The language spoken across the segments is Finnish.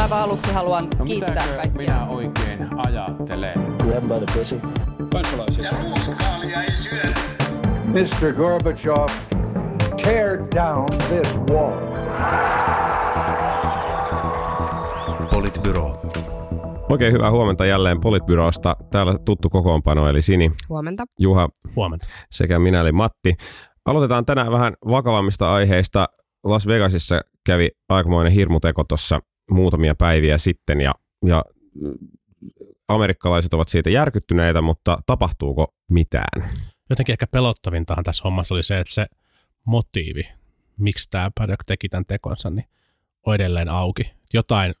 Aivan aluksi haluan No kiittää kaikkia. minä oikein ajattelen? Grab by the pussy. kansalaisia. Mr. Gorbachev, tear down this wall. Politbyro. Oikein hyvää huomenta jälleen Politbyrosta. Täällä tuttu kokoonpano eli Sini, Huomenta. Juha Huomenta. sekä minä eli Matti. Aloitetaan tänään vähän vakavammista aiheista. Las Vegasissa kävi aikamoinen hirmuteko tuossa muutamia päiviä sitten ja, ja mm, amerikkalaiset ovat siitä järkyttyneitä, mutta tapahtuuko mitään? Jotenkin ehkä pelottavintahan tässä hommassa oli se, että se motiivi, miksi tämä Paddock teki tämän tekonsa, niin on edelleen auki. Jotain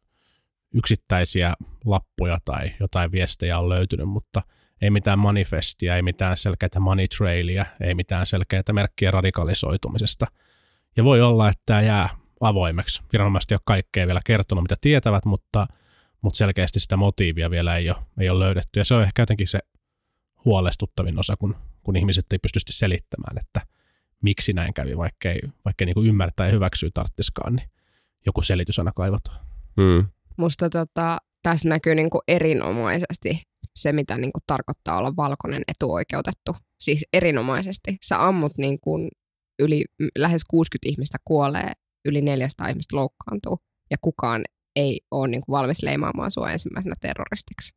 yksittäisiä lappuja tai jotain viestejä on löytynyt, mutta ei mitään manifestia, ei mitään selkeää money trailia, ei mitään selkeää merkkiä radikalisoitumisesta. Ja voi olla, että tämä jää avoimeksi. Viranomaiset ei ole kaikkea vielä kertonut, mitä tietävät, mutta, mutta selkeästi sitä motiivia vielä ei ole, ei ole löydetty. Ja se on ehkä jotenkin se huolestuttavin osa, kun, kun ihmiset ei pysty selittämään, että miksi näin kävi, vaikka ei, vaikka ei niin kuin ymmärtää ja hyväksyä tarttiskaan, niin joku selitys aina kaivataan. Hmm. Musta tota, tässä näkyy niinku erinomaisesti se, mitä niinku tarkoittaa olla valkoinen etuoikeutettu. Siis erinomaisesti. Sä ammut niinku yli m- lähes 60 ihmistä kuolee, yli 400 ihmistä loukkaantuu ja kukaan ei ole niinku valmis leimaamaan sua ensimmäisenä terroristiksi.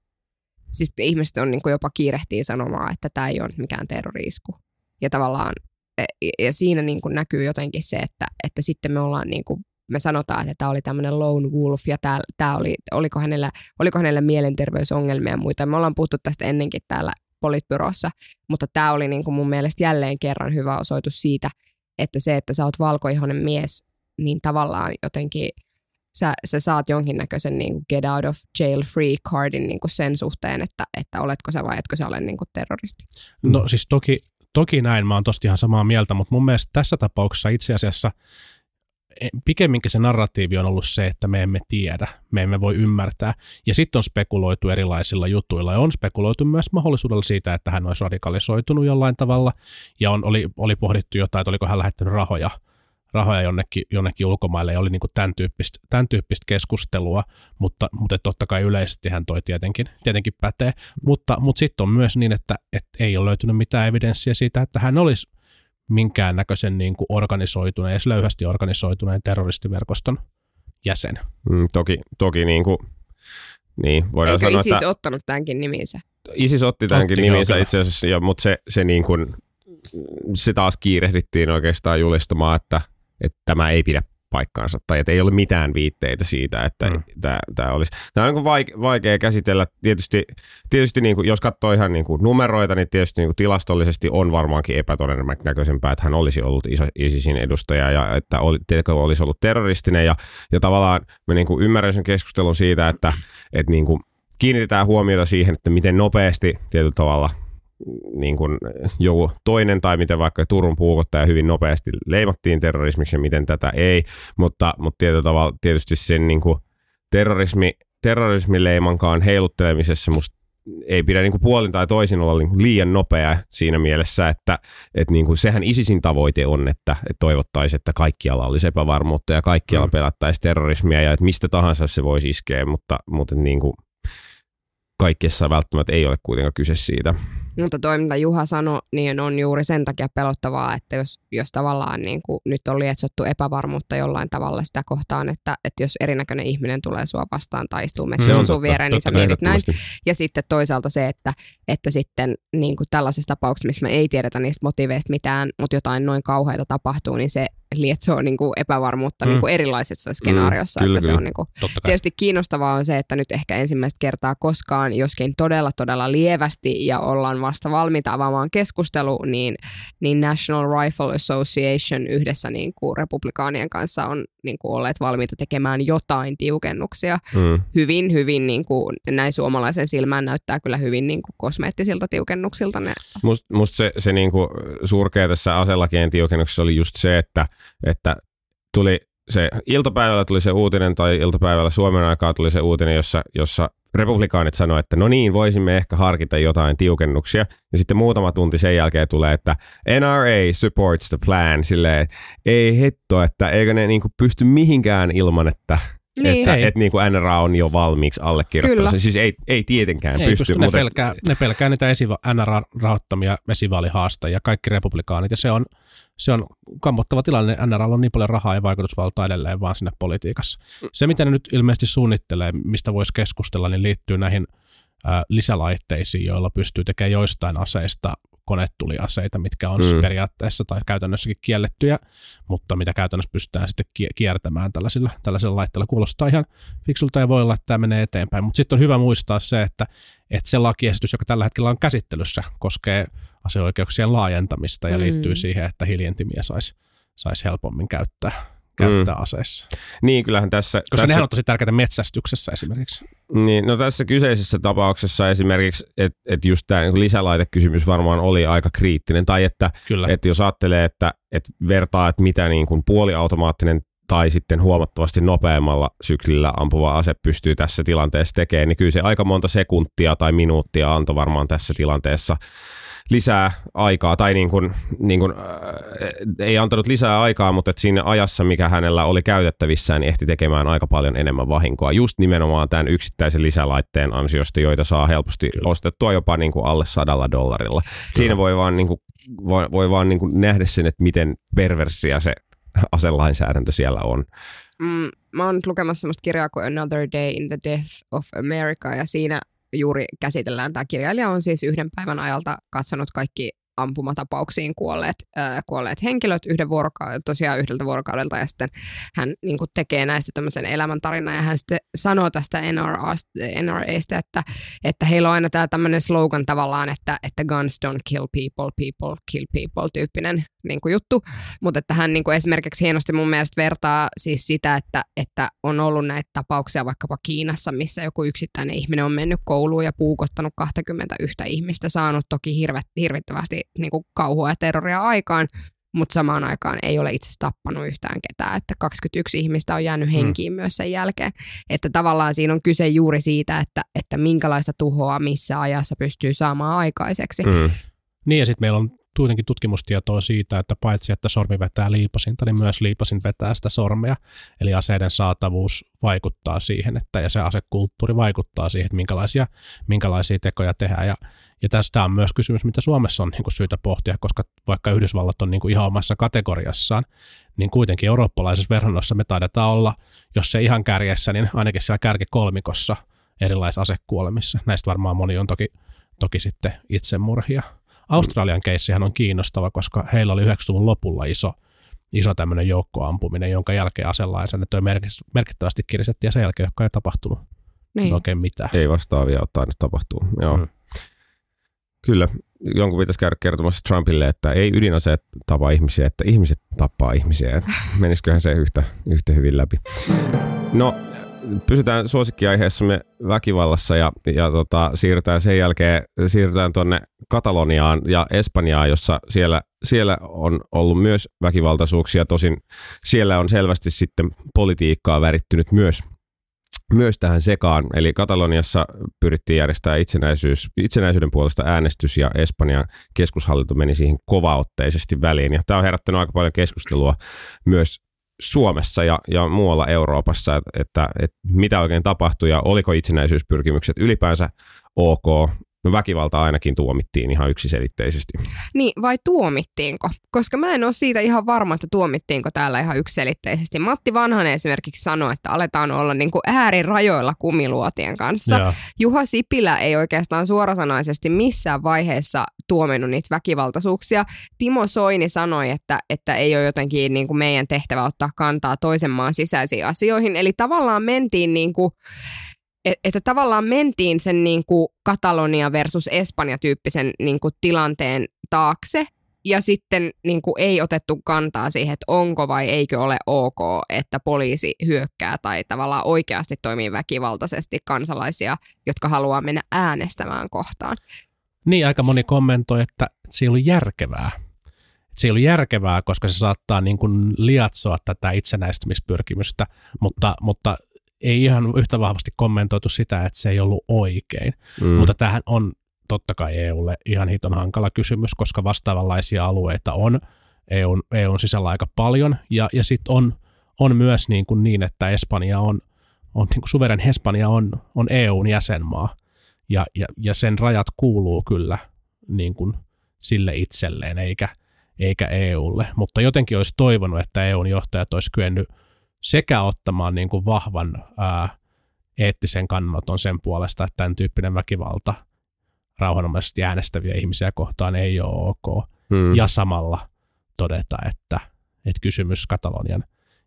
Siis ihmiset on niinku jopa kiirehtii sanomaan, että tämä ei ole mikään terroriisku. Ja tavallaan e- ja siinä niin kuin näkyy jotenkin se, että, että sitten me ollaan niin kuin, me sanotaan, että tämä oli tämmöinen lone wolf ja tämä, tämä oli, oliko, hänellä, oliko hänellä mielenterveysongelmia ja muita. Me ollaan puhuttu tästä ennenkin täällä politbyrossa, mutta tämä oli niin kuin mun mielestä jälleen kerran hyvä osoitus siitä, että se, että sä oot valkoihoinen mies, niin tavallaan jotenkin sä, sä saat jonkinnäköisen niin kuin get out of jail free cardin niin kuin sen suhteen, että, että oletko sä vai etkö sä ole niin kuin terroristi. No siis toki, toki näin, mä oon tosta ihan samaa mieltä, mutta mun mielestä tässä tapauksessa itse asiassa e- pikemminkin se narratiivi on ollut se, että me emme tiedä, me emme voi ymmärtää. Ja sitten on spekuloitu erilaisilla jutuilla ja on spekuloitu myös mahdollisuudella siitä, että hän olisi radikalisoitunut jollain tavalla ja on, oli, oli pohdittu jotain, että oliko hän lähettänyt rahoja rahoja jonnekin, jonnekin ulkomaille ja oli niin kuin tämän, tyyppistä, tämän tyyppistä keskustelua, mutta, mutta totta kai yleisesti hän toi tietenkin, tietenkin pätee, mutta, mutta sitten on myös niin, että, että ei ole löytynyt mitään evidenssiä siitä, että hän olisi minkäännäköisen niin kuin organisoituneen, edes löyhästi organisoituneen terroristiverkoston jäsen. Mm, toki toki niin kuin, niin, voidaan Eikö sanoa, ISIS että ottanut tämänkin niminsä? ISIS otti tämänkin Otti, niminsä joo, itse asiassa, ja, mutta se, se, niin kuin, se taas kiirehdittiin oikeastaan julistamaan, että, että tämä ei pidä paikkaansa, tai että ei ole mitään viitteitä siitä, että Mm. tämä, tämä olisi. Tämä on niin vaikea käsitellä. Tietysti, tietysti niin kuin, jos katsoo ihan niin kuin numeroita, niin tietysti niin kuin tilastollisesti on varmaankin epätodennäköisempää, että hän olisi ollut iso- ISISin edustaja ja että oli, olisi ollut terroristinen. Ja, ja tavallaan mä niin kuin ymmärrän sen keskustelun siitä, että, että niin kuin kiinnitetään huomiota siihen, että miten nopeasti tietyllä tavalla niin kuin joku toinen tai miten vaikka Turun puukottaja hyvin nopeasti leimattiin terrorismiksi ja miten tätä ei, mutta, mutta tietyllä tavalla tietysti sen niin kuin terrorismi, terrorismileimankaan heiluttelemisessa musta ei pidä niin kuin puolin tai toisin olla niin liian nopea siinä mielessä, että, että niin kuin sehän ISISin tavoite on, että, että toivottaisiin, että kaikkialla olisi epävarmuutta ja kaikkialla Mm. pelättäisiin terrorismia ja että mistä tahansa se voisi iskeä, mutta, mutta niin kuin kaikessa välttämättä ei ole kuitenkaan kyse siitä. Mutta toi, mitä Juha sanoi, niin on juuri sen takia pelottavaa, että jos, jos tavallaan niin kuin nyt on lietsottu epävarmuutta jollain tavalla sitä kohtaan, että, että jos erinäköinen ihminen tulee sua vastaan tai istuu metsässä sun viereen, niin sä mietit näin. Ja sitten toisaalta se, että, että sitten niin kuin tällaisessa tapauksessa, missä me ei tiedetä niistä motiveista mitään, mutta jotain noin kauheita tapahtuu, niin se lietsoo niin kuin epävarmuutta Mm. niin kuin erilaisissa skenaarioissa. kyllä, että se on niin kuin, Totta kai. Tietysti kiinnostavaa on se, että nyt ehkä ensimmäistä kertaa koskaan, joskin todella todella lievästi ja ollaan vasta valmiita avaamaan keskustelu, niin, niin National Rifle Association yhdessä niin kuin republikaanien kanssa on niin kuin olleet valmiita tekemään jotain tiukennuksia. Mm. Hyvin, hyvin niin kuin, näin suomalaisen silmään näyttää kyllä hyvin niin kuin kosmeettisilta tiukennuksilta ne Musta must se, se niinku surkea tässä aselakien tiukennuksessa oli just se, että, että tuli se iltapäivällä tuli se uutinen, tai iltapäivällä Suomen aikaa tuli se uutinen, jossa, jossa republikaanit sanoivat, että no niin, voisimme ehkä harkita jotain tiukennuksia. Ja sitten muutama tunti sen jälkeen tulee, että NRA supports the plan. Silleen, ei hetto, että eikö ne niinku pysty mihinkään ilman, että Niin. että Ei. et niin kuin NRA on jo valmiiksi allekirjoittanut Kyllä. sen. Siis ei, ei tietenkään Ei pysty, pysty, ne, mutta pelkää, ne pelkää niitä esiva- NRA-rahoittamia esivaalihaastajia, kaikki republikaanit, ja se on, se on kammottava tilanne. NRA on niin paljon rahaa ja vaikutusvaltaa edelleen vaan sinne politiikassa. Se, mitä ne nyt ilmeisesti suunnittelee, mistä voisi keskustella, niin liittyy näihin ä, lisälaitteisiin, joilla pystyy tekemään joistain aseista konetuliaseita, mitkä on Mm. mm. periaatteessa tai käytännössäkin kiellettyjä, mutta mitä käytännössä pystytään sitten kie- kiertämään tällaisilla, tällaisilla laitteilla. Kuulostaa ihan fiksulta ja voi olla, että tämä menee eteenpäin, mutta sitten on hyvä muistaa se, että, että se lakiesitys, joka tällä hetkellä on käsittelyssä, koskee aseoikeuksien laajentamista ja Mm. liittyy siihen, että hiljentimiä saisi sais helpommin käyttää, käyttää Mm. aseissa. niin kyllähän tässä... Koska tässä nehän on tosi tärkeitä metsästyksessä esimerkiksi. Niin, no tässä kyseisessä tapauksessa esimerkiksi, että et just tämä niin lisälaitekysymys varmaan oli aika kriittinen, tai että et jos ajattelee, että et vertaa, että mitä niin kuin puoliautomaattinen tai sitten huomattavasti nopeammalla syklillä ampuva ase pystyy tässä tilanteessa tekemään, niin kyllä se aika monta sekuntia tai minuuttia antoi varmaan tässä tilanteessa lisää aikaa, tai niin kuin, niin kuin, äh, ei antanut lisää aikaa, mutta että siinä ajassa, mikä hänellä oli käytettävissään, niin ehti tekemään aika paljon enemmän vahinkoa. Just nimenomaan tämän yksittäisen lisälaitteen ansiosta, joita saa helposti Kyllä. ostettua jopa niin kuin alle sadalla dollarilla. Siinä voi vaan, niin kuin, voi, voi vaan niin kuin nähdä sen, että miten perversia se aselainsäädäntö siellä on. Mm, mä oon nyt lukemassa semmoista kirjaa kuin Another Day in the Death of America ja siinä juuri käsitellään, tämä kirjailija on siis yhden päivän ajalta katsonut kaikki ampumatapauksiin kuolleet, äh, kuolleet henkilöt yhden vuoroka- tosiaan yhdeltä vuorokaudelta ja sitten hän niin kuin tekee näistä tämmöisen elämäntarinan ja hän sitten sanoo tästä NRAsta, että, että heillä on aina tämä tämmöinen slogan tavallaan, että, että guns don't kill people, people kill people tyyppinen niin kuin juttu, mutta että hän niin kuin esimerkiksi hienosti mun mielestä vertaa siis sitä, että, että on ollut näitä tapauksia vaikkapa Kiinassa, missä joku yksittäinen ihminen on mennyt kouluun ja puukottanut 21 ihmistä, saanut toki hirve, hirvittävästi niin kuin kauhua ja terroria aikaan, mutta samaan aikaan ei ole itse tappanut yhtään ketään, että 21 ihmistä on jäänyt henkiin mm. myös sen jälkeen. Että tavallaan siinä on kyse juuri siitä, että, että minkälaista tuhoa missä ajassa pystyy saamaan aikaiseksi. Mm. Niin ja sitten meillä on kuitenkin tutkimustietoa siitä, että paitsi että sormi vetää liipasinta, niin myös liipasin vetää sitä sormea. Eli aseiden saatavuus vaikuttaa siihen, että ja se asekulttuuri vaikuttaa siihen, että minkälaisia, minkälaisia tekoja tehdään. Ja, ja tästä on myös kysymys, mitä Suomessa on niin kuin syytä pohtia, koska vaikka Yhdysvallat on niin kuin ihan omassa kategoriassaan, niin kuitenkin eurooppalaisessa verrannossa me taidetaan olla, jos se ihan kärjessä, niin ainakin siellä kärkikolmikossa erilaisissa asekuolemissa. Näistä varmaan moni on toki, toki sitten itsemurhia. Australian keissihän on kiinnostava, koska heillä oli 90-luvun lopulla iso, iso tämmöinen joukkoampuminen, jonka jälkeen aselainsäädäntö merkittävästi kiristettiin ja sen jälkeen ei tapahtunut niin. oikein mitään. Ei vastaavia ole tainnut tapahtua. Joo. Mm. Kyllä, jonkun pitäisi käydä kertomassa Trumpille, että ei ydinaseet tapa ihmisiä, että ihmiset tappaa ihmisiä. Menisiköhän se yhtä, yhtä hyvin läpi. No, pysytään suosikkiaiheessamme väkivallassa ja, ja tota, siirrytään sen jälkeen siirrytään tuonne Kataloniaan ja Espanjaan, jossa siellä, siellä on ollut myös väkivaltaisuuksia. Tosin siellä on selvästi sitten politiikkaa värittynyt myös myös tähän sekaan. Eli Kataloniassa pyrittiin järjestää itsenäisyys, itsenäisyyden puolesta äänestys ja Espanjan keskushallinto meni siihen kovaotteisesti väliin. Ja tämä on herättänyt aika paljon keskustelua myös Suomessa ja, ja muualla Euroopassa, että, että, että mitä oikein tapahtui ja oliko itsenäisyyspyrkimykset ylipäänsä ok. No väkivalta ainakin tuomittiin ihan yksiselitteisesti. Niin, vai tuomittiinko? Koska mä en ole siitä ihan varma, että tuomittiinko täällä ihan yksiselitteisesti. Matti Vanhanen esimerkiksi sanoi, että aletaan olla niin kuin äärirajoilla kumiluotien kanssa. Joo. Juha Sipilä ei oikeastaan suorasanaisesti missään vaiheessa tuominnut niitä väkivaltaisuuksia. Timo Soini sanoi, että, että ei ole jotenkin niin kuin meidän tehtävä ottaa kantaa toisen maan sisäisiin asioihin. Eli tavallaan mentiin niin kuin että tavallaan mentiin sen niin kuin Katalonia versus Espanja tyyppisen niin kuin tilanteen taakse ja sitten niin kuin ei otettu kantaa siihen, että onko vai eikö ole ok, että poliisi hyökkää tai tavallaan oikeasti toimii väkivaltaisesti kansalaisia, jotka haluaa mennä äänestämään kohtaan. Niin, aika moni kommentoi, että se ei ollut järkevää. Se ei ollut järkevää, koska se saattaa niin kuin liatsoa tätä itsenäistymispyrkimystä, mutta, mutta ei ihan yhtä vahvasti kommentoitu sitä, että se ei ollut oikein. Mm. Mutta tähän on totta kai EUlle ihan hiton hankala kysymys, koska vastaavanlaisia alueita on EUn, EUn sisällä aika paljon. Ja, ja sitten on, on myös niin, kuin niin, että Espanja on, on niin kuin suveren Espanja on, on EUn jäsenmaa ja, ja, ja sen rajat kuuluu kyllä niin kuin sille itselleen eikä, eikä EUlle, mutta jotenkin olisi toivonut, että EUn johtajat olisi kyennyt sekä ottamaan niin kuin vahvan ää, eettisen kannanoton sen puolesta, että tämän tyyppinen väkivalta rauhanomaisesti äänestäviä ihmisiä kohtaan ei ole ok, Hmm. ja samalla todeta, että, että kysymys Katalonian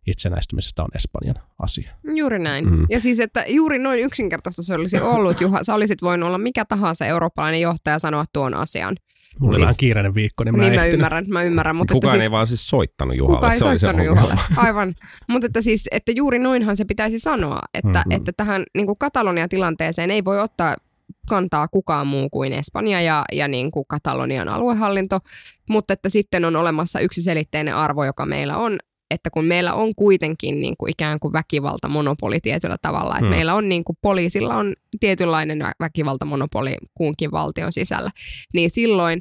itsenäistymisestä on Espanjan asia. Juuri näin. Mm. Ja siis, että juuri noin yksinkertaista se olisi ollut, Juha. Sä olisit voinut olla mikä tahansa eurooppalainen johtaja sanoa tuon asian. Mulla siis, oli vähän kiireinen viikko, niin mä niin en mä ehtinyt. ymmärrän, mä ymmärrän. Mutta Kukaan että ei siis, vaan siis soittanut Juhalle. kukaan ei se oli se soittanut. Juhalle. Aivan. Mutta että siis, että juuri noinhan se pitäisi sanoa, että, Mhm. mm-hmm. että tähän niin kuin Katalonian tilanteeseen ei voi ottaa kantaa kukaan muu kuin Espanja ja, ja niin kuin Katalonian aluehallinto, mutta että sitten on olemassa yksi selitteinen arvo, joka meillä on, että kun meillä on kuitenkin niin kuin ikään kuin väkivaltamonopoli tietyllä tavalla, että Hmm. meillä on niin kuin poliisilla on tietynlainen vä- väkivaltamonopoli kunkin valtion sisällä, niin silloin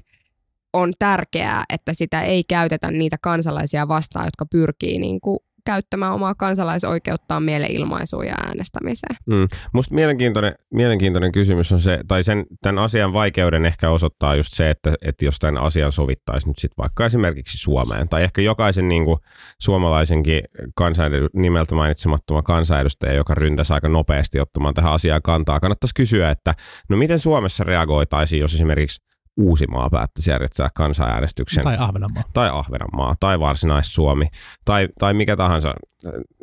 on tärkeää, että sitä ei käytetä niitä kansalaisia vastaan, jotka pyrkii niin kuin käyttämään omaa kansalaisoikeuttaan mielenilmaisuun ja äänestämiseen. Mm. Musta mielenkiintoinen, mielenkiintoinen kysymys on se, tai sen, tämän asian vaikeuden ehkä osoittaa just se, että, että jos tämän asian sovittaisi nyt sitten vaikka esimerkiksi Suomeen, tai ehkä jokaisen niin kuin, suomalaisenkin kansanedu, nimeltä mainitsemattoman kansanedustaja, joka ryntäisi aika nopeasti ottamaan tähän asiaan kantaa, kannattaisi kysyä, että no miten Suomessa reagoitaisiin, jos esimerkiksi Uusimaa päättäisi järjestää kansanäänestyksen Tai Ahvenanmaa. tai Ahvenanmaa tai Varsinais-Suomi tai, tai mikä tahansa,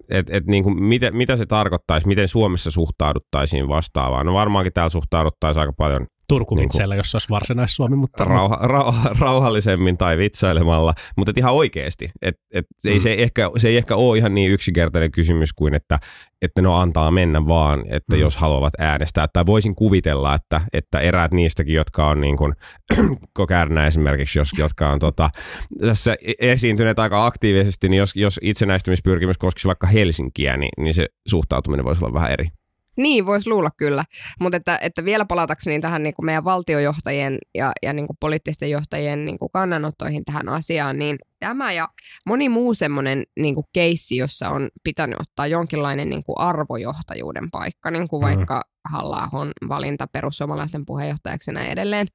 et, et niin kuin mitä, mitä se tarkoittaisi, miten Suomessa suhtauduttaisiin vastaavaan. No varmaankin täällä suhtauduttaisiin aika paljon Turku Niin vitseillä, jos olisi varsinais-Suomi, mutta rauha, rauha, rauhallisemmin tai vitsailemalla, mutta et ihan oikeasti. Et, et se, ei, Mm. se, ei ehkä, se ei ehkä ole ihan niin yksinkertainen kysymys kuin, että, että no antaa mennä vaan, että Mm. jos haluavat äänestää. Tai voisin kuvitella, että, että eräät niistäkin, jotka on niin kuin Kokärnä esimerkiksi, jos, jotka on tota, tässä e- esiintyneet aika aktiivisesti, niin jos, jos itsenäistymispyrkimys koskisi vaikka Helsinkiä, niin, niin se suhtautuminen voisi olla vähän eri. Niin, voisi luulla kyllä. Mutta että, että vielä palatakseni tähän niin kuin meidän valtiojohtajien ja, ja niin kuin poliittisten johtajien niin kuin kannanottoihin tähän asiaan, niin tämä ja moni muu semmoinen niin kuin keissi, jossa on pitänyt ottaa jonkinlainen niin kuin arvojohtajuuden paikka, niin kuin Mhm. vaikka halla valinta perussuomalaisten puheenjohtajaksi ja näin edelleen,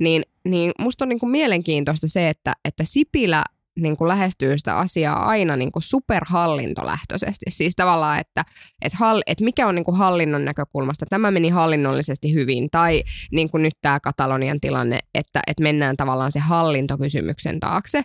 niin, niin musta on niin kuin mielenkiintoista se, että, että Sipilä niin kuin lähestyy sitä asiaa aina niin kuin superhallintolähtöisesti. Siis tavallaan, että, että, hall, että mikä on niin kuin hallinnon näkökulmasta, tämä meni hallinnollisesti hyvin, tai niin kuin nyt tämä Katalonian tilanne, että, että mennään tavallaan se hallintokysymyksen taakse.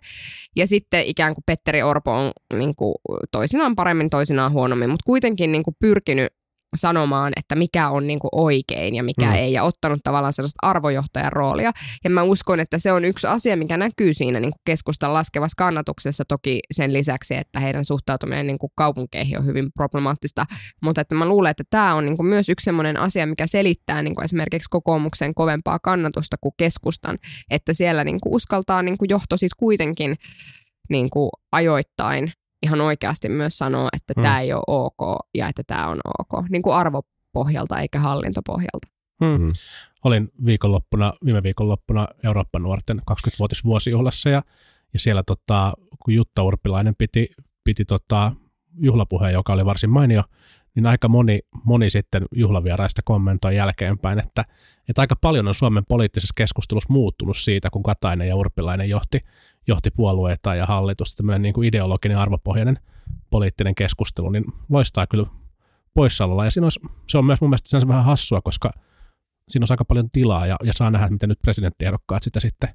Ja sitten ikään kuin Petteri Orpo on niin kuin toisinaan paremmin, toisinaan huonommin, mutta kuitenkin niin kuin pyrkinyt sanomaan, että mikä on niin kuin oikein ja mikä Mm. ei, ja ottanut tavallaan sellaista arvojohtajan roolia. Ja mä uskon, että se on yksi asia, mikä näkyy siinä niin kuin keskustan laskevassa kannatuksessa, toki sen lisäksi, että heidän suhtautuminen niin kuin kaupunkeihin on hyvin problemaattista, mutta että mä luulen, että tämä on niin kuin myös yksi sellainen asia, mikä selittää niin kuin esimerkiksi kokoomuksen kovempaa kannatusta kuin keskustan, että siellä niin kuin uskaltaa niin kuin johto sit kuitenkin niin kuin ajoittain ihan oikeasti myös sanoa, että Mm. tämä ei ole ok ja että tämä on ok, niin kuin arvopohjalta eikä hallintopohjalta. Hmm. Mm. Olin viikonloppuna, viime viikonloppuna Euroopan nuorten 20-vuotisvuosijuhlassa ja, ja siellä tota, kun Jutta Urpilainen piti, piti tota, juhlapuheen, joka oli varsin mainio, niin aika moni, moni sitten juhlavieraista kommentoi jälkeenpäin, että, että aika paljon on Suomen poliittisessa keskustelussa muuttunut siitä, kun Katainen ja Urpilainen johti, johti puolueita ja hallitusta. Tämmöinen niin kuin ideologinen arvopohjainen poliittinen keskustelu, niin loistaa kyllä poissaololla. Ja siinä olisi, se on myös mun mielestä sinänsä vähän hassua, koska siinä on aika paljon tilaa ja, ja saa nähdä, miten nyt presidenttiehdokkaat sitä sitten,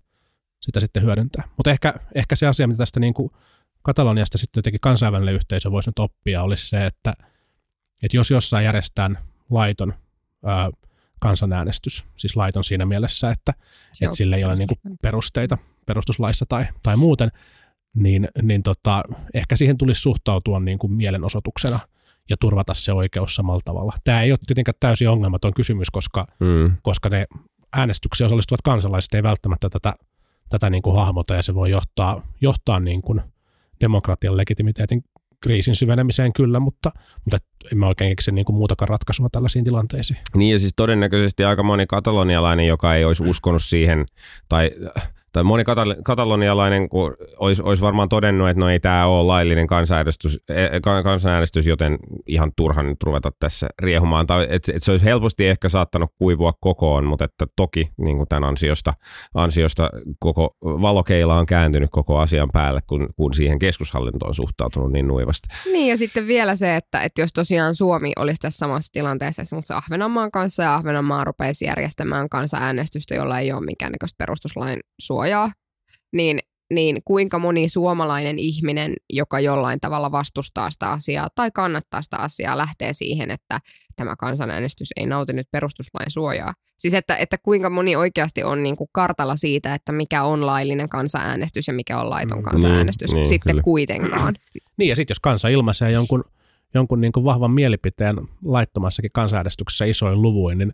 sitä sitten hyödyntää. Mutta ehkä, ehkä se asia, mitä tästä niin kuin Kataloniasta sitten jotenkin kansainvälinen yhteisö voisi nyt oppia, olisi se, että, että jos jossain järjestetään laiton ää, kansanäänestys, siis laiton siinä mielessä, että, että on sille ei ole niin kuin perustuslain. perusteita perustuslaissa tai, tai muuten, niin, niin tota, ehkä siihen tulisi suhtautua niin kuin mielenosoituksena ja turvata se oikeus samalla tavalla. Tämä ei ole tietenkään täysin ongelmaton kysymys, koska, Mm. koska ne äänestyksiä osallistuvat kansalaiset ei välttämättä tätä, tätä niin kuin hahmota ja se voi johtaa, johtaa niin kuin demokratian legitimiteetin kriisin syvenemiseen kyllä, mutta, mutta en mä oikein keksi niin kuin muutakaan ratkaisua tällaisiin tilanteisiin. Niin ja siis todennäköisesti aika moni katalonialainen, joka ei olisi uskonut siihen tai, tai moni katal- katalonialainen olisi, olisi varmaan todennut, että no ei tämä ole laillinen kansanäänestys, eh, kansanäänestys, joten ihan turha nyt ruveta tässä riehumaan. Tai että, että se olisi helposti ehkä saattanut kuivua kokoon, mutta että toki niin kuin tämän ansiosta, ansiosta koko valokeila on kääntynyt koko asian päälle, kun, kun siihen keskushallinto on suhtautunut niin nuivasti. Niin ja sitten vielä se, että, että jos tosiaan Suomi olisi tässä samassa tilanteessa esimerkiksi Ahvenanmaan kanssa ja Ahvenanmaa rupeisi järjestämään kansanäänestystä, jolla ei ole minkäännäköistä perustuslain suojaa, niin, niin kuinka moni suomalainen ihminen, joka jollain tavalla vastustaa sitä asiaa tai kannattaa sitä asiaa, lähtee siihen, että tämä kansanäänestys ei nauti nyt perustuslain suojaa. Siis että, että kuinka moni oikeasti on niin kuin kartalla siitä, että mikä on laillinen kansanäänestys ja mikä on laiton Mm, kansanäänestys niin, niin, sitten kyllä. kuitenkaan. Niin ja sitten jos kansa ilmaisee jonkun, jonkun niin kuin vahvan mielipiteen laittomassakin kansanäänestyksessä isoin luvuin, niin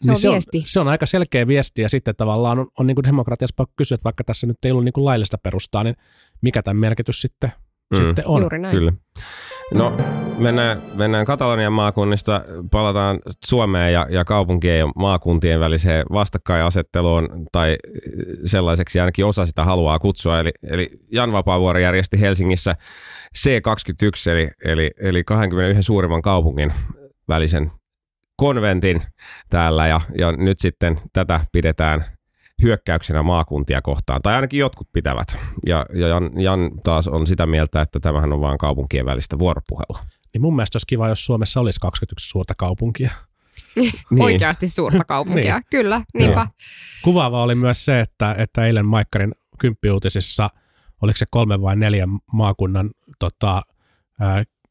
Se on niin se, viesti. On, se on aika selkeä viesti ja sitten tavallaan on, on niin kuin demokratiassa pakko kysyä, että vaikka tässä nyt ei ollut niin kuin laillista perustaa, niin mikä tämän merkitys sitten, Mm. mm. sitten on? Juuri näin. Kyllä. No, mennään, mennään Katalonian maakunnista, palataan Suomeen ja, ja kaupunkien ja maakuntien väliseen vastakkainasetteluun, tai sellaiseksi ainakin osa sitä haluaa kutsua. Eli, eli Jan Vapaavuori järjesti Helsingissä C21, eli, eli, eli 21 suurimman kaupungin välisen konventin täällä, ja, ja nyt sitten tätä pidetään hyökkäyksenä maakuntia kohtaan, tai ainakin jotkut pitävät. Ja, ja Jan, Jan taas on sitä mieltä, että tämähän on vain kaupunkien välistä vuoropuhelua. Niin mun mielestä olisi kiva, jos Suomessa olisi 21 suurta kaupunkia. Niin. Oikeasti suurta kaupunkia. Niin. Kyllä, niinpä. Kuvaava oli myös se, että, että eilen Maikkarin kymppiuutisissa, oliko se kolme vai neljä maakunnan tota,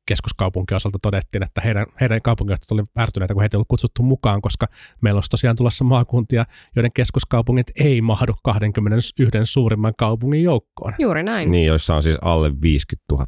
ää, keskuskaupunkien osalta todettiin, että heidän, heidän kaupunginjohtajat oli ärtyneitä, kun heitä ei ollut kutsuttu mukaan, koska meillä olisi tosiaan tulossa maakuntia, joiden keskuskaupungit ei mahdu 21 suurimman kaupungin joukkoon. Juuri näin. Niin, joissa on siis alle 50 000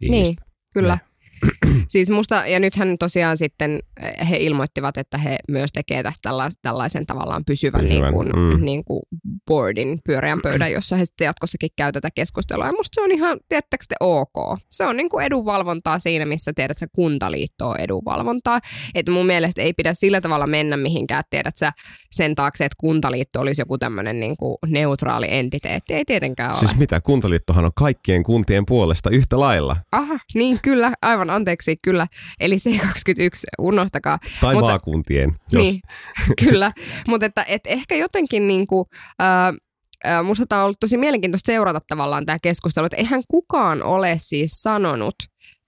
ihmistä. Kyllä. siis musta, ja nythän tosiaan sitten eh, he ilmoittivat, että he myös tekee tästä tälla- tällaisen tavallaan pysyvän, Pysyvän, niin kuin, mm. niin kuin boardin, pyöreän pöydän, jossa he sitten jatkossakin käy tätä keskustelua. Ja musta se on ihan, tiedättekö te, ok. Se on niin kuin edunvalvontaa siinä, missä tiedät sä kuntaliitto on edunvalvontaa. Että mun mielestä ei pidä sillä tavalla mennä mihinkään, tiedät sä sen taakse, että kuntaliitto olisi joku tämmöinen niin kuin neutraali entiteetti. Ei tietenkään ole. Siis mitä, kuntaliittohan on kaikkien kuntien puolesta yhtä lailla. Aha, niin kyllä, aivan anteeksi, kyllä. Eli C21, unohtakaa. Tai Mutta- maakuntien. Jos. Niin, kyllä. Mutta että, et ehkä jotenkin niinku, ää, ää, musta tämä on ollut tosi mielenkiintoista seurata tavallaan tämä keskustelu, että eihän kukaan ole siis sanonut,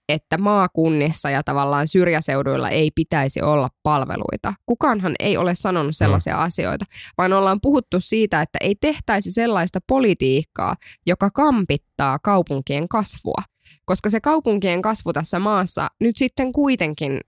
että maakunnissa ja tavallaan syrjäseuduilla ei pitäisi olla palveluita. Kukaanhan ei ole sanonut sellaisia mm. asioita, vaan ollaan puhuttu siitä, että ei tehtäisi sellaista politiikkaa, joka kampittaa kaupunkien kasvua. Koska se kaupunkien kasvu tässä maassa nyt sitten kuitenkin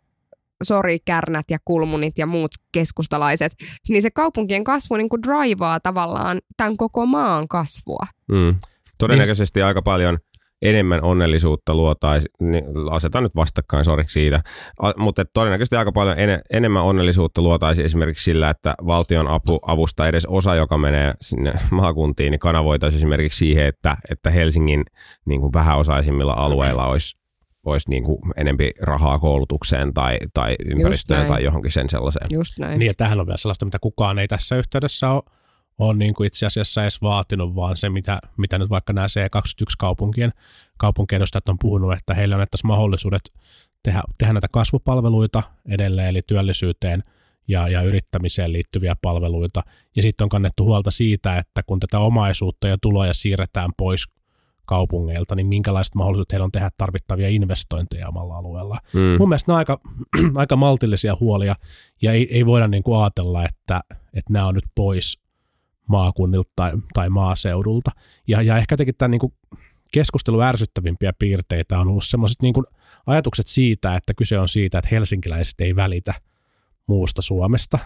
sori, kärnät ja kulmunit ja muut keskustalaiset, niin se kaupunkien kasvu niin kuin drivaa tavallaan tämän koko maan kasvua. Mm. Todennäköisesti aika paljon enemmän onnellisuutta luotaisi, niin asetan nyt vastakkain, sori siitä, A, mutta todennäköisesti aika paljon ene, enemmän onnellisuutta luotaisi esimerkiksi sillä, että valtion apu, avusta edes osa, joka menee sinne maakuntiin, niin kanavoitaisiin esimerkiksi siihen, että, että Helsingin niin kuin vähäosaisimmilla alueilla olisi olisi niin kuin enempi rahaa koulutukseen tai, tai ympäristöön tai johonkin sen sellaiseen. Just näin. Niin, ja tähän on vielä sellaista, mitä kukaan ei tässä yhteydessä ole, ole niin kuin itse asiassa edes vaatinut, vaan se, mitä, mitä nyt vaikka nämä C21-kaupunkien kaupunkiedustajat on puhunut, että heille annettaisiin mahdollisuudet tehdä, tehdä näitä kasvupalveluita edelleen, eli työllisyyteen ja, ja yrittämiseen liittyviä palveluita. Ja sitten on kannettu huolta siitä, että kun tätä omaisuutta ja tuloja siirretään pois kaupungeilta, niin minkälaiset mahdollisuudet heillä on tehdä tarvittavia investointeja omalla alueella. Mm. Mun mielestä on aika, aika maltillisia huolia ja ei, ei voida niin kuin ajatella, että, että nämä on nyt pois maakunnilta tai, tai maaseudulta. Ja, ja ehkä jotenkin tämän niin keskustelun ärsyttävimpiä piirteitä on ollut sellaiset niin ajatukset siitä, että kyse on siitä, että helsinkiläiset ei välitä muusta Suomesta.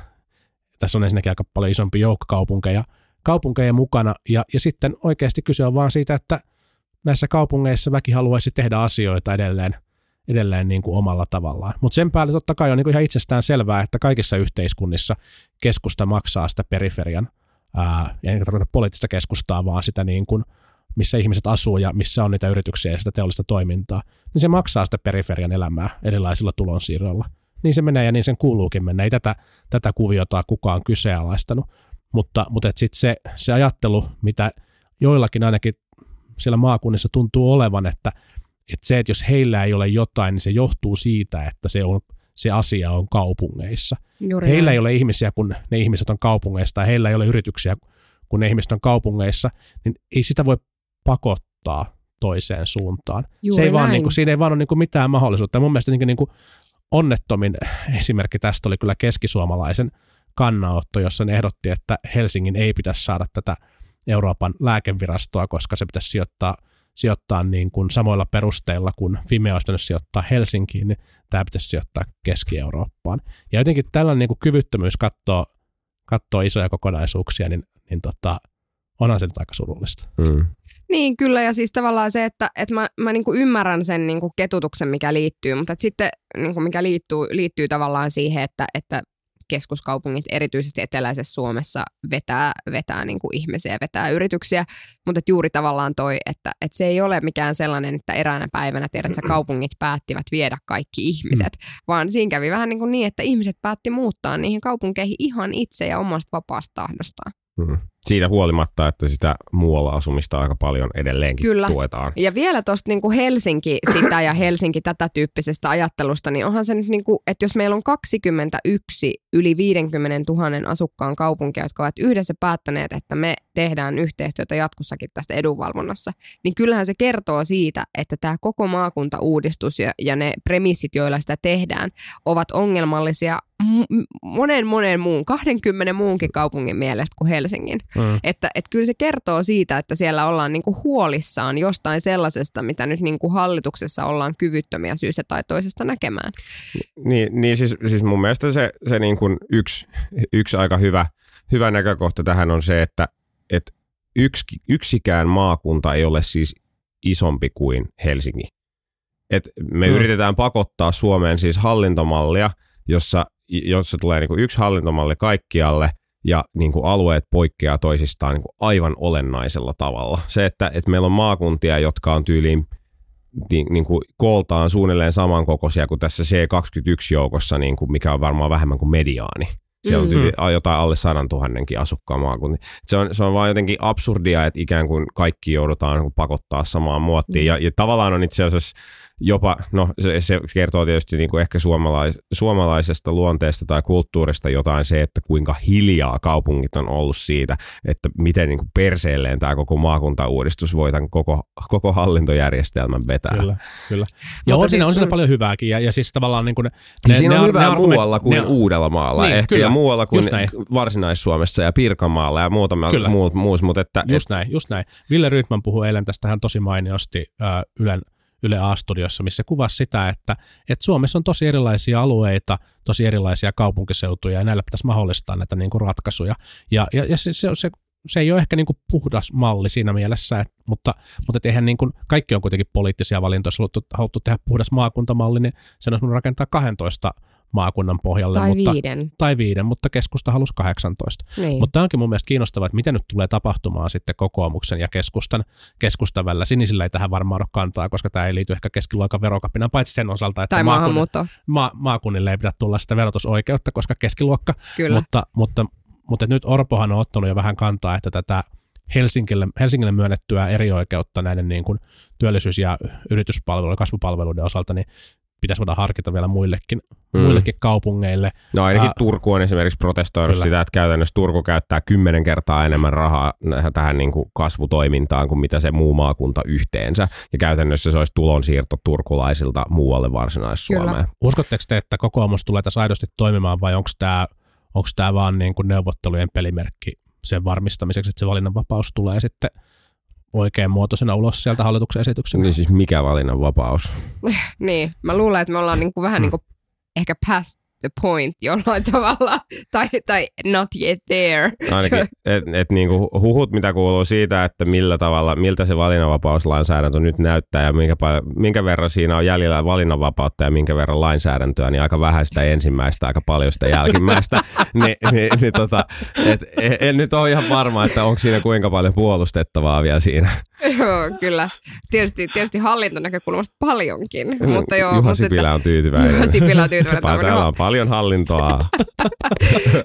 Tässä on ensinnäkin aika paljon isompi joukko kaupunkeja, kaupunkeja mukana ja, ja sitten oikeasti kyse on vaan siitä, että näissä kaupungeissa väki haluaisi tehdä asioita edelleen edelleen niin kuin omalla tavallaan. Mutta sen päälle totta kai on niin kuin ihan itsestään selvää, että kaikissa yhteiskunnissa keskusta maksaa sitä periferian, ää, ja en tarkoita poliittista keskustaa, vaan sitä niin kuin, missä ihmiset asuu ja missä on niitä yrityksiä ja sitä teollista toimintaa, niin se maksaa sitä periferian elämää erilaisilla tulonsiirroilla. Niin se menee ja niin sen kuuluukin mennä. Ei tätä, tätä kuviota kukaan kyseenalaistanut. mutta, mutta sitten se, se ajattelu, mitä joillakin ainakin siellä maakunnissa tuntuu olevan, että, että se, että jos heillä ei ole jotain, niin se johtuu siitä, että se, on, se asia on kaupungeissa. Juuri Heillä näin. ei ole ihmisiä, kun ne ihmiset on kaupungeissa, tai heillä ei ole yrityksiä, kun ne ihmiset on kaupungeissa, niin ei sitä voi pakottaa toiseen suuntaan. Juuri se ei vaan, niin kuin, siinä ei vaan ole niin kuin mitään mahdollisuutta. Ja mun mielestä niin kuin onnettomin esimerkki tästä oli kyllä keskisuomalaisen kannanotto, jossa ne ehdotti, että Helsingin ei pitäisi saada tätä Euroopan lääkevirastoa, koska se pitäisi sijoittaa, sijoittaa niin kuin samoilla perusteilla kuin Fimea olisi pitänyt sijoittaa Helsinkiin, niin tämä pitäisi sijoittaa Keski-Eurooppaan. Ja jotenkin tällainen niin kuin kyvyttömyys katsoa, katsoa isoja kokonaisuuksia, niin, niin tota, onhan se nyt aika surullista. Mm. Niin, kyllä, ja siis tavallaan se, että, että mä, mä niinku ymmärrän sen niinku ketutuksen, mikä liittyy, mutta et sitten niinku mikä liittyy, liittyy tavallaan siihen, että, että keskuskaupungit erityisesti eteläisessä Suomessa vetää, vetää niinku ihmisiä, vetää yrityksiä, mutta juuri tavallaan toi, että, että se ei ole mikään sellainen, että eräänä päivänä tiedät, että kaupungit päättivät viedä kaikki ihmiset, vaan siinä kävi vähän niin, kuin niin, että ihmiset päätti muuttaa niihin kaupunkeihin ihan itse ja omasta vapaasta tahdostaan. Mm. Siitä huolimatta, että sitä muualla asumista aika paljon edelleenkin Kyllä. tuetaan. Ja vielä tuosta niinku Helsinki sitä ja Helsinki tätä tyyppisestä ajattelusta, niin onhan se nyt, niinku, että jos meillä on 21 yli 50 000 asukkaan kaupunkia, jotka ovat yhdessä päättäneet, että me tehdään yhteistyötä jatkossakin tästä edunvalvonnassa, niin kyllähän se kertoo siitä, että tämä koko maakuntauudistus ja, ja ne premissit, joilla sitä tehdään, ovat ongelmallisia monen monen muun, 20 muunkin kaupungin mielestä kuin Helsingin. Mm. Että, että kyllä se kertoo siitä, että siellä ollaan niinku huolissaan jostain sellaisesta, mitä nyt niinku hallituksessa ollaan kyvyttömiä syystä tai toisesta näkemään. Niin, niin siis, siis mun mielestä se, se niin kuin yksi, yksi aika hyvä, hyvä näkökohta tähän on se, että, että yksi, yksikään maakunta ei ole siis isompi kuin Helsinki. Et me Mm. yritetään pakottaa Suomeen siis hallintomallia, jossa, jossa tulee niin kuin yksi hallintomalli kaikkialle ja niin kuin alueet poikkeaa toisistaan niin kuin aivan olennaisella tavalla. Se, että, että meillä on maakuntia, jotka on tyyliin niin, niin kuin kooltaan suunnilleen samankokoisia kuin tässä C21-joukossa, niin kuin mikä on varmaan vähemmän kuin mediaani. Siellä on Mm. tyyli, jotain alle sadan tuhannenkin asukkaan maakuntia. Se on, se on vaan jotenkin absurdia, että ikään kuin kaikki joudutaan niin pakottaa samaan muottiin. Mm. Ja, ja tavallaan on itse asiassa jopa, no se, se kertoo tietysti niin kuin ehkä suomalais, suomalaisesta luonteesta tai kulttuurista jotain se, että kuinka hiljaa kaupungit on ollut siitä, että miten niin kuin perseelleen tämä koko maakuntauudistus voi tämän koko, koko hallintojärjestelmän vetää. Kyllä, kyllä. Ja Mutta on, siinä, siis- on siinä paljon hyvääkin, ja, ja siis tavallaan niin kuin ne, Siis siinä on ar- hyvää argument- muualla kuin ne- Uudellamaalla Niin, ehkä kyllä. ja muualla kuin. Varsinais-Suomessa ja Pirkanmaalla ja muutama Kyllä. muut, muus, mutta että Just näin, just näin. Ville Rydman puhui eilen tästä hän tosi mainiosti ää, Ylen, Yle A-studiossa, missä kuvasi sitä, että, että Suomessa on tosi erilaisia alueita, tosi erilaisia kaupunkiseutuja, ja näillä pitäisi mahdollistaa näitä niin kuin ratkaisuja. Ja, ja, ja se, se, se, se ei ole ehkä niin kuin puhdas malli siinä mielessä, että, mutta, mutta et eihän niin kuin, kaikki on kuitenkin poliittisia valintoja, jos haluttu, haluttu tehdä puhdas maakuntamalli, niin sen olisi rakentaa 12 maakunnan pohjalle. Tai mutta, viiden. Tai viiden, mutta keskusta halusi 18. Niin. Mutta tämä onkin mun mielestä kiinnostavaa, että mitä nyt tulee tapahtumaan sitten kokoomuksen ja keskustan, keskustan välillä. Sinisillä ei tähän varmaan ole kantaa, koska tämä ei liity ehkä keskiluokan verokapinaan, paitsi sen osalta, että tai maakunn- maahanmuutto, ma- maakunnille ei pidä tulla sitä verotusoikeutta, koska keskiluokka. kyllä. Mutta, mutta, mutta nyt Orpohan on ottanut jo vähän kantaa, että tätä Helsingille, Helsingille myönnettyä erioikeutta näiden niin kuin työllisyys- ja yrityspalveluiden, kasvupalveluiden osalta, niin pitäisi voida harkita vielä muillekin, Mm. muillekin kaupungeille. No ainakin Ää, Turku on esimerkiksi protestoinut Kyllä. sitä, että käytännössä Turku käyttää kymmenen kertaa enemmän rahaa tähän niin kuin kasvutoimintaan kuin mitä se muu maakunta yhteensä. Ja käytännössä se olisi tulonsiirto turkulaisilta muualle Varsinais-Suomeen. Uskotteko te, että kokoomus tulee tässä aidosti toimimaan vai onko tämä onko tämä vaan niin kuin neuvottelujen pelimerkki sen varmistamiseksi, että se valinnanvapaus tulee sitten oikein muotoisena ulos sieltä hallituksen esityksen? Niin siis mikä valinnanvapaus? Niin, mä luulen, että me ollaan niinku vähän niinku ehkä past the point jollain tavalla, tai, tai not yet there. Ainakin, että et niinku huhut, mitä kuuluu siitä, että millä tavalla, miltä se valinnanvapauslainsäädäntö nyt näyttää ja minkä, minkä verran siinä on jäljellä valinnanvapautta ja minkä verran lainsäädäntöä, niin aika vähän sitä ensimmäistä, aika paljon sitä jälkimmäistä. Ni, ni, ni, tota, et, en, en nyt ole ihan varma, että onko siinä kuinka paljon puolustettavaa vielä siinä. Joo, kyllä. Tietysti, tietysti hallintonäkökulmasta paljonkin, mutta joo. Juha mutta Sipilä on tyytyväinen. Juha Sipilä on tyytyväinen. Täällä on paljon hallintoa.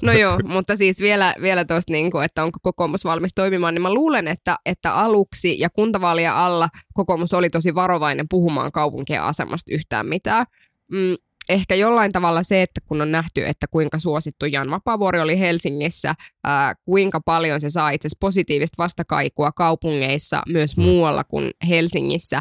No joo, mutta siis vielä, vielä tuosta, niin kuin, että onko kokoomus valmis toimimaan, niin mä luulen, että, että aluksi ja kuntavaalien alla kokoomus oli tosi varovainen puhumaan kaupunkien asemasta yhtään mitään. Mm, ehkä jollain tavalla se, että kun on nähty, että kuinka suosittu Jan Vapaavuori oli Helsingissä, ää, kuinka paljon se saa itse asiassa positiivista vastakaikua kaupungeissa myös Mm. muualla kuin Helsingissä,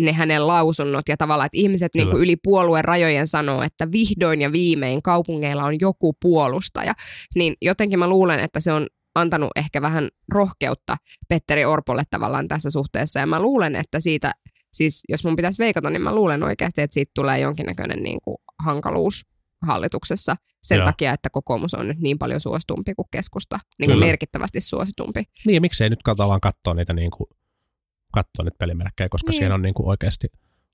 ne hänen lausunnot ja tavallaan, että ihmiset niin kuin yli puolueen rajojen sanoo, että vihdoin ja viimein kaupungeilla on joku puolustaja, niin jotenkin mä luulen, että se on antanut ehkä vähän rohkeutta Petteri Orpolle tavallaan tässä suhteessa. Ja mä luulen, että siitä siis jos mun pitäisi veikata, niin mä luulen oikeasti, että siitä tulee jonkinnäköinen niin kuin hankaluus hallituksessa sen Joo. takia, että kokoomus on nyt niin paljon suositumpi kuin keskusta, niin kuin merkittävästi suositumpi. Niin, ja miksei nyt tavallaan katsoa niitä niin kuin, katsoa niitä pelimerkkejä, koska Niin. siellä on niin kuin oikeasti,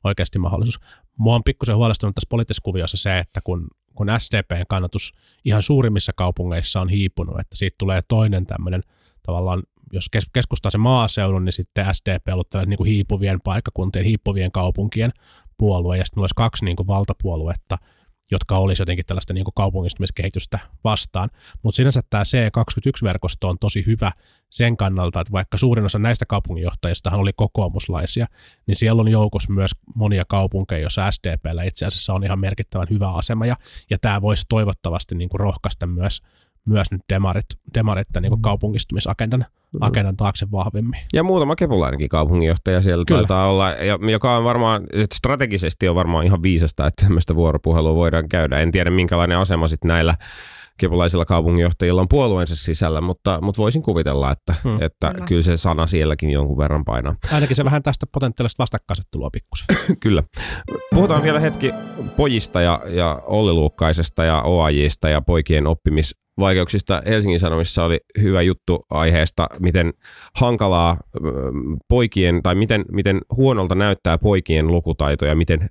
oikeasti mahdollisuus. Mua on pikkusen huolestunut tässä poliittisessa kuviossa se, että kun, kun SDPn kannatus ihan suurimmissa kaupungeissa on hiipunut, että siitä tulee toinen tämmöinen tavallaan, jos kes- keskustaa se maaseudun, niin sitten SDP on ollut tällainen niin kuin hiipuvien paikkakuntien, hiipuvien kaupunkien puolue, ja sitten olisi kaksi niin kuin valtapuoluetta, jotka olisi jotenkin tällaista niin kuin kaupungistumiskehitystä vastaan. Mutta sinänsä tämä C21-verkosto on tosi hyvä sen kannalta, että vaikka suurin osa näistä kaupunginjohtajistahan oli kokoomuslaisia, niin siellä on joukossa myös monia kaupunkeja, joissa SDPllä itse asiassa on ihan merkittävän hyvä asema, ja, ja tämä voisi toivottavasti niin kuin rohkaista myös, myös nyt demarit, demarit tämän niin kuin kaupungistumisagendan agendan taakse vahvemmin. Ja muutama kepulainenkin kaupunginjohtaja siellä Kyllä. taitaa olla, ja- joka on varmaan, että strategisesti on varmaan ihan viisasta, että tämmöistä vuoropuhelua voidaan käydä. En tiedä, minkälainen asema sitten näillä kepulaisilla kaupunginjohtajilla on puolueensa sisällä, mutta, mutta voisin kuvitella, että, Hmm. että Kyllä. kyllä se sana sielläkin jonkun verran painaa. Ainakin se vähän tästä potentiaalista vastakkainasettelua pikkusen. Kyllä. Puhutaan vielä hetki pojista ja, ja Olli Luukkaisesta ja OAJista ja poikien oppimisvaikeuksista. Helsingin Sanomissa oli hyvä juttu aiheesta, miten hankalaa poikien, tai miten, miten huonolta näyttää poikien lukutaito ja miten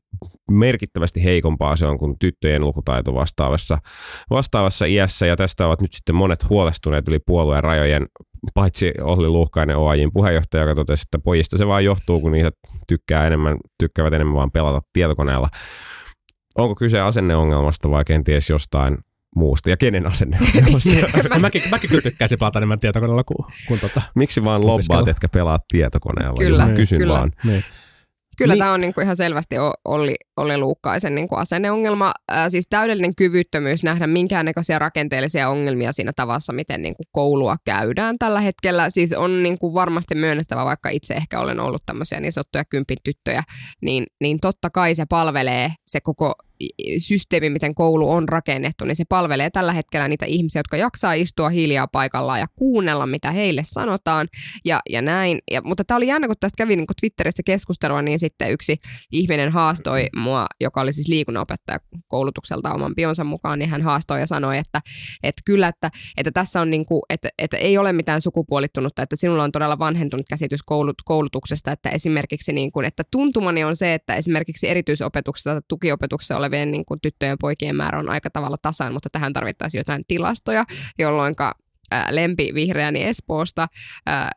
merkittävästi heikompaa se on kuin tyttöjen lukutaito vastaavassa, vastaavassa iässä. Ja tästä ovat nyt sitten monet huolestuneet yli puolueen rajojen, paitsi Olli Luhkainen OAJin puheenjohtaja, joka totesi, että pojista se vaan johtuu, kun niitä tykkää enemmän, tykkäävät enemmän vaan pelata tietokoneella. Onko kyse asenneongelmasta vai kenties jostain muusta? Ja kenen asenneongelmasta? No, mäkin, mäkin kyllä tykkäisin pelata enemmän tietokoneella kuin, kuin tota. Miksi vaan lobbaat, etkä pelaa tietokoneella? Kyllä, Mä kysyn kyllä. vaan. Niin. Kyllä Niin. tämä on niinku ihan selvästi Olli, Olli Luukkaisen niinku asenneongelma. Ää, siis täydellinen kyvyttömyys nähdä minkäännäköisiä rakenteellisia ongelmia siinä tavassa, miten niinku koulua käydään tällä hetkellä. Siis on niinku varmasti myönnettävä, vaikka itse ehkä olen ollut tämmöisiä niin sanottuja kympin tyttöjä, niin, niin totta kai se palvelee se koko systeemi, miten koulu on rakennettu, niin se palvelee tällä hetkellä niitä ihmisiä, jotka jaksaa istua hiljaa paikallaan ja kuunnella, mitä heille sanotaan ja, ja näin. Ja, mutta tämä oli jännä, kun tästä kävi niin Twitterissä keskustelua, niin sitten yksi ihminen haastoi mua, joka oli siis liikunnanopettaja koulutukselta oman bionsa mukaan, niin hän haastoi ja sanoi, että, että kyllä, että, että tässä on niin kuin, että, että ei ole mitään sukupuolittunutta, että sinulla on todella vanhentunut käsitys koulut, koulutuksesta, että esimerkiksi niin kuin, että tuntumani on se, että esimerkiksi erityisopetuksessa tai tukiopetuksessa olevien niin kuin tyttöjen ja poikien määrä on aika tavalla tasan, mutta tähän tarvittaisiin jotain tilastoja, jolloin lempi vihreäni Espoosta, ää,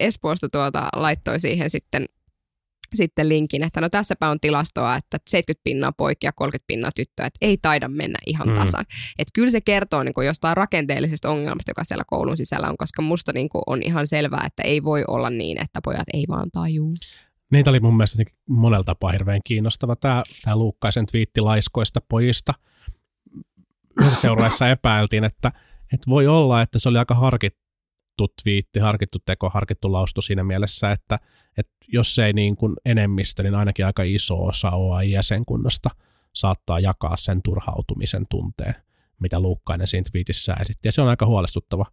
Espoosta tuota, laittoi siihen sitten sitten linkin, että no tässäpä on tilastoa, että 70 pinnaa poikia, 30 pinnaa tyttöä, että ei taida mennä ihan Mm. tasan. Että kyllä se kertoo niin kuin jostain rakenteellisesta ongelmasta, joka siellä koulun sisällä on, koska musta niin kuin on ihan selvää, että ei voi olla niin, että pojat ei vaan tajuu. Niitä oli mun mielestä monella tapaa hirveän kiinnostava tämä, tämä Luukkaisen twiitti laiskoista pojista. Yhdessä seuraessa epäiltiin, että, että voi olla, että se oli aika harkittu twiitti, harkittu teko, harkittu laustu siinä mielessä, että, että jos ei niin kuin enemmistö, niin ainakin aika iso osa OAI-jäsenkunnasta saattaa jakaa sen turhautumisen tunteen, mitä Luukkainen siinä tweetissä esitti. Ja se on aika huolestuttava,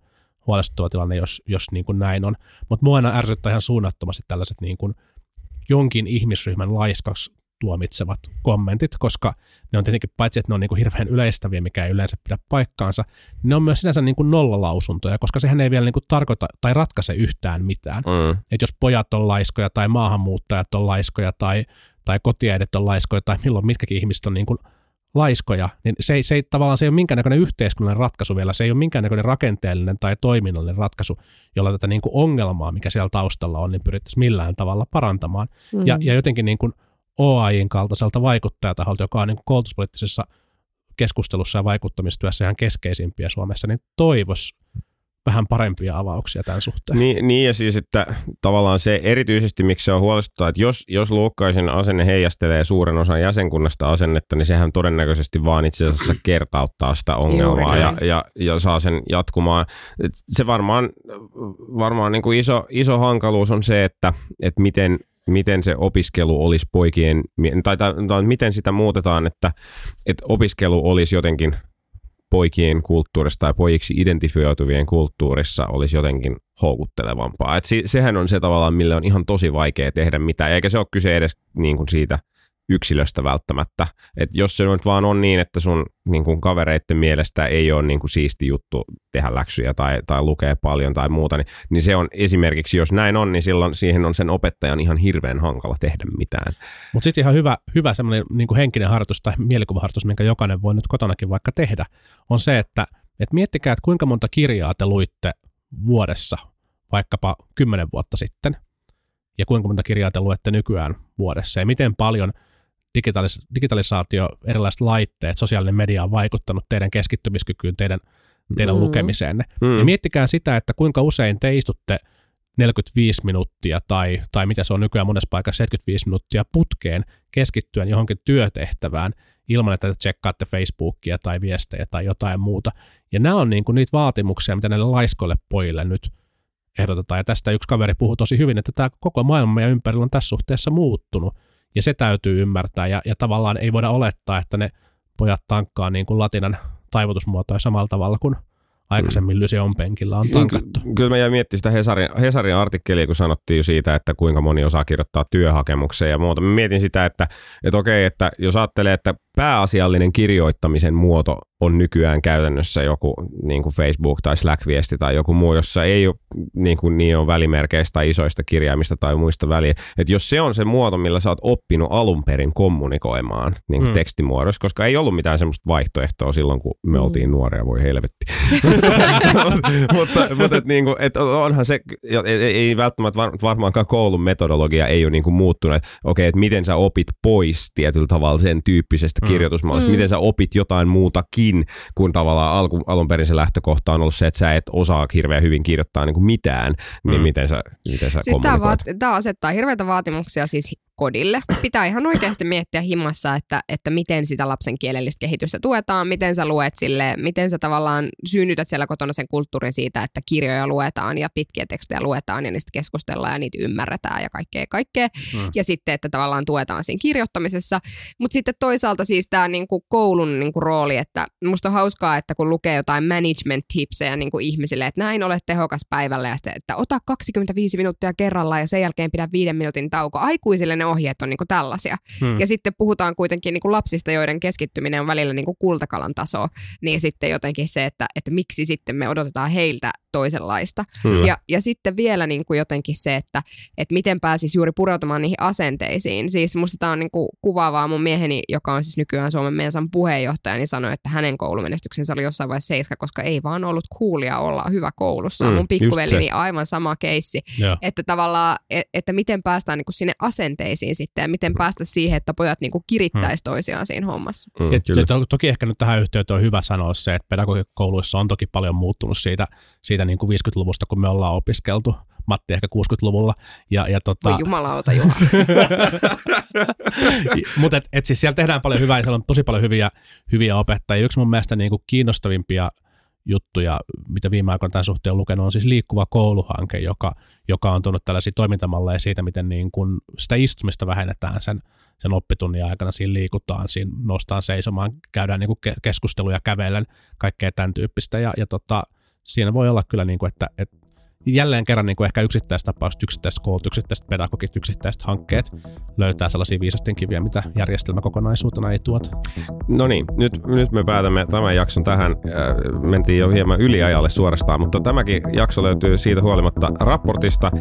huolestuttava tilanne, jos, jos niin kuin näin on. Mutta mua aina ärsyttää ihan suunnattomasti tällaiset niin kuin jonkin ihmisryhmän laiskaksi tuomitsevat kommentit, koska ne on tietenkin, paitsi että ne on niin kuin hirveän yleistäviä, mikä ei yleensä pidä paikkaansa, niin ne on myös sinänsä niin kuin nollalausuntoja, koska sehän ei vielä niin kuin tarkoita tai ratkaise yhtään mitään. Mm. Että jos pojat on laiskoja tai maahanmuuttajat on laiskoja tai, tai kotiäidit on laiskoja tai milloin mitkäkin ihmiset on niin kuin laiskoja, niin se ei, se ei tavallaan se ei ole minkäännäköinen yhteiskunnallinen ratkaisu vielä, se ei ole minkäännäköinen rakenteellinen tai toiminnallinen ratkaisu, jolla tätä niin kuin ongelmaa, mikä siellä taustalla on, niin pyrittäisiin millään tavalla parantamaan. Mm. Ja, ja jotenkin niin kuin OAIin kaltaiselta vaikuttajataholta, joka on niin kuin koulutuspoliittisessa keskustelussa ja vaikuttamistyössä ihan keskeisimpiä Suomessa, niin toivoisi vähän parempia avauksia tämän suhteen. Niin, niin ja siis, että tavallaan se erityisesti, miksi se on huolestuttavaa, että jos, jos Luukkaisen asenne heijastelee suuren osan jäsenkunnasta asennetta, niin sehän todennäköisesti vaan itse asiassa kertauttaa sitä ongelmaa ja, ja, ja, saa sen jatkumaan. Se varmaan, varmaan niin kuin iso, iso hankaluus on se, että, että miten, miten se opiskelu olisi poikien, tai, tai, tai miten sitä muutetaan, että, että opiskelu olisi jotenkin – poikien kulttuurissa tai pojiksi identifioituvien kulttuurissa olisi jotenkin houkuttelevampaa. Et se, sehän on se tavallaan, mille on ihan tosi vaikea tehdä mitään, eikä se ole kyse edes niin kuin siitä yksilöstä välttämättä. Et jos se nyt vaan on niin, että sun niin kuin kavereiden mielestä ei ole niin kuin siisti juttu tehdä läksyjä tai, tai lukea paljon tai muuta, niin, niin se on esimerkiksi, jos näin on, niin silloin siihen on sen opettajan ihan hirveän hankala tehdä mitään. Mutta sitten ihan hyvä, hyvä semmoinen niin kuin henkinen harjoitus tai mielikuvaharjoitus, minkä jokainen voi nyt kotonakin vaikka tehdä, on se, että et miettikää, että kuinka monta kirjaa te luitte vuodessa vaikkapa kymmenen vuotta sitten, ja kuinka monta kirjaa te luette nykyään vuodessa, ja miten paljon – digitalis- digitalisaatio, erilaiset laitteet, sosiaalinen media on vaikuttanut teidän keskittymiskykyyn, teidän, teidän mm. lukemiseenne. Mm. Ja miettikää sitä, että kuinka usein te istutte 45 minuuttia tai, tai mitä se on nykyään monessa paikassa 75 minuuttia putkeen keskittyen johonkin työtehtävään ilman, että te tsekkaatte Facebookia tai viestejä tai jotain muuta. Ja nämä on niin kuin niitä vaatimuksia, mitä näille laiskoille pojille nyt ehdotetaan. Ja tästä yksi kaveri puhui tosi hyvin, että tämä koko maailma ja ympärillä on tässä suhteessa muuttunut. Ja se täytyy ymmärtää ja, ja tavallaan ei voida olettaa, että ne pojat tankkaa niin kuin latinan taivutusmuotoja samalla tavalla kuin aikaisemmin mm. Lyseon penkillä on tankattu. Ky- kyllä mä jäin miettimään sitä Hesarin, Hesarin artikkelia, kun sanottiin jo siitä, että kuinka moni osaa kirjoittaa työhakemuksen ja muuta. Mä mietin sitä, että, että okei, että jos ajattelee, että pääasiallinen kirjoittamisen muoto on nykyään käytännössä joku niin kuin Facebook tai Slack-viesti tai joku muu, jossa ei ole niin, kuin niin on välimerkeistä tai isoista kirjaimista tai muista väliä. Että jos se on se muoto, millä sä oot oppinut alun perin kommunikoimaan niin kuin mm. tekstimuodossa, koska ei ollut mitään semmoista vaihtoehtoa silloin, kun me mm. oltiin nuoria, voi helvetti. mutta mutta et, niin kuin, et onhan se, ei, ei välttämättä varmaankaan koulun metodologia ei ole niin kuin muuttunut, että okei, että miten sä opit pois tietyllä tavalla sen tyyppisestä mm. kirjoitusmallista, mm. miten sä opit jotain muutakin, kun tavallaan alku, alun perin se lähtökohta on ollut se, että sä et osaa hirveän hyvin kirjoittaa niin kuin mitään, niin mm. miten sä, miten sä siis tämä, vaat- tämä asettaa hirveitä vaatimuksia siis kodille. Pitää ihan oikeasti miettiä himmassa, että, että miten sitä lapsen kielellistä kehitystä tuetaan, miten sä luet sille, miten sä tavallaan synnytät siellä kotona sen kulttuurin siitä, että kirjoja luetaan ja pitkiä tekstejä luetaan ja niistä keskustellaan ja niitä ymmärretään ja kaikkea kaikkea. Hmm. Ja sitten, että tavallaan tuetaan siinä kirjoittamisessa. Mutta sitten toisaalta siis tämä niinku koulun niinku rooli, että musta on hauskaa, että kun lukee jotain management tipsejä niinku ihmisille, että näin olet tehokas päivällä ja sitten, että ota 25 minuuttia kerralla ja sen jälkeen pidä viiden minuutin tauko. Aikuisille ne ohjeet on niinku tällaisia. Hmm. Ja sitten puhutaan kuitenkin niinku lapsista, joiden keskittyminen on välillä niinku kultakalan taso, niin sitten jotenkin se, että, että miksi sitten me odotetaan heiltä toisenlaista. Ja, ja sitten vielä niin kuin jotenkin se, että, että miten pääsisi juuri pureutumaan niihin asenteisiin. Siis musta tämä on niin kuin kuvaavaa mun mieheni, joka on siis nykyään Suomen Mensan puheenjohtaja, niin sanoi, että hänen koulumenestyksensä oli jossain vaiheessa seiska, koska ei vaan ollut kuulia olla hyvä koulussa. Mm, mun pikkuvelini aivan sama keissi. Että tavallaan, et, että miten päästään niin kuin sinne asenteisiin sitten ja miten päästä siihen, että pojat niin kuin kirittäisi mm. toisiaan siinä hommassa. Mm, et, to, toki ehkä nyt tähän yhteyteen on hyvä sanoa se, että pedagogikouluissa on toki paljon muuttunut siitä, siitä siitä niin kuin 50-luvusta, kun me ollaan opiskeltu. Matti ehkä 60-luvulla. Ja, ja tota... Voi jumalauta, Juha. Mutta et, et siis siellä tehdään paljon hyvää ja siellä on tosi paljon hyviä, hyviä opettajia. Yksi mun mielestä niin kuin kiinnostavimpia juttuja, mitä viime aikoina tämän suhteen on lukenut, on siis liikkuva kouluhanke, joka, joka on tuonut tällaisia toimintamalleja siitä, miten niin kuin sitä istumista vähennetään sen, sen oppitunnin aikana. Siinä liikutaan, siinä nostaan seisomaan, käydään niin kuin keskusteluja kävellen, kaikkea tämän tyyppistä. Ja, ja tota, siinä voi olla kyllä, niin kuin, että, että jälleen kerran niin kuin ehkä yksittäistapaukset, yksittäiset koulut, yksittäiset pedagogit, yksittäiset hankkeet löytää sellaisia viisasten kiviä, mitä järjestelmä kokonaisuutena ei tuota. No niin, nyt, nyt me päätämme tämän jakson tähän. Äh, mentiin jo hieman yliajalle suorastaan, mutta tämäkin jakso löytyy siitä huolimatta raportista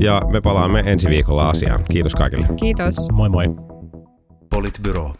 ja me palaamme ensi viikolla asiaan. Kiitos kaikille. Kiitos. Moi moi. Politbyro.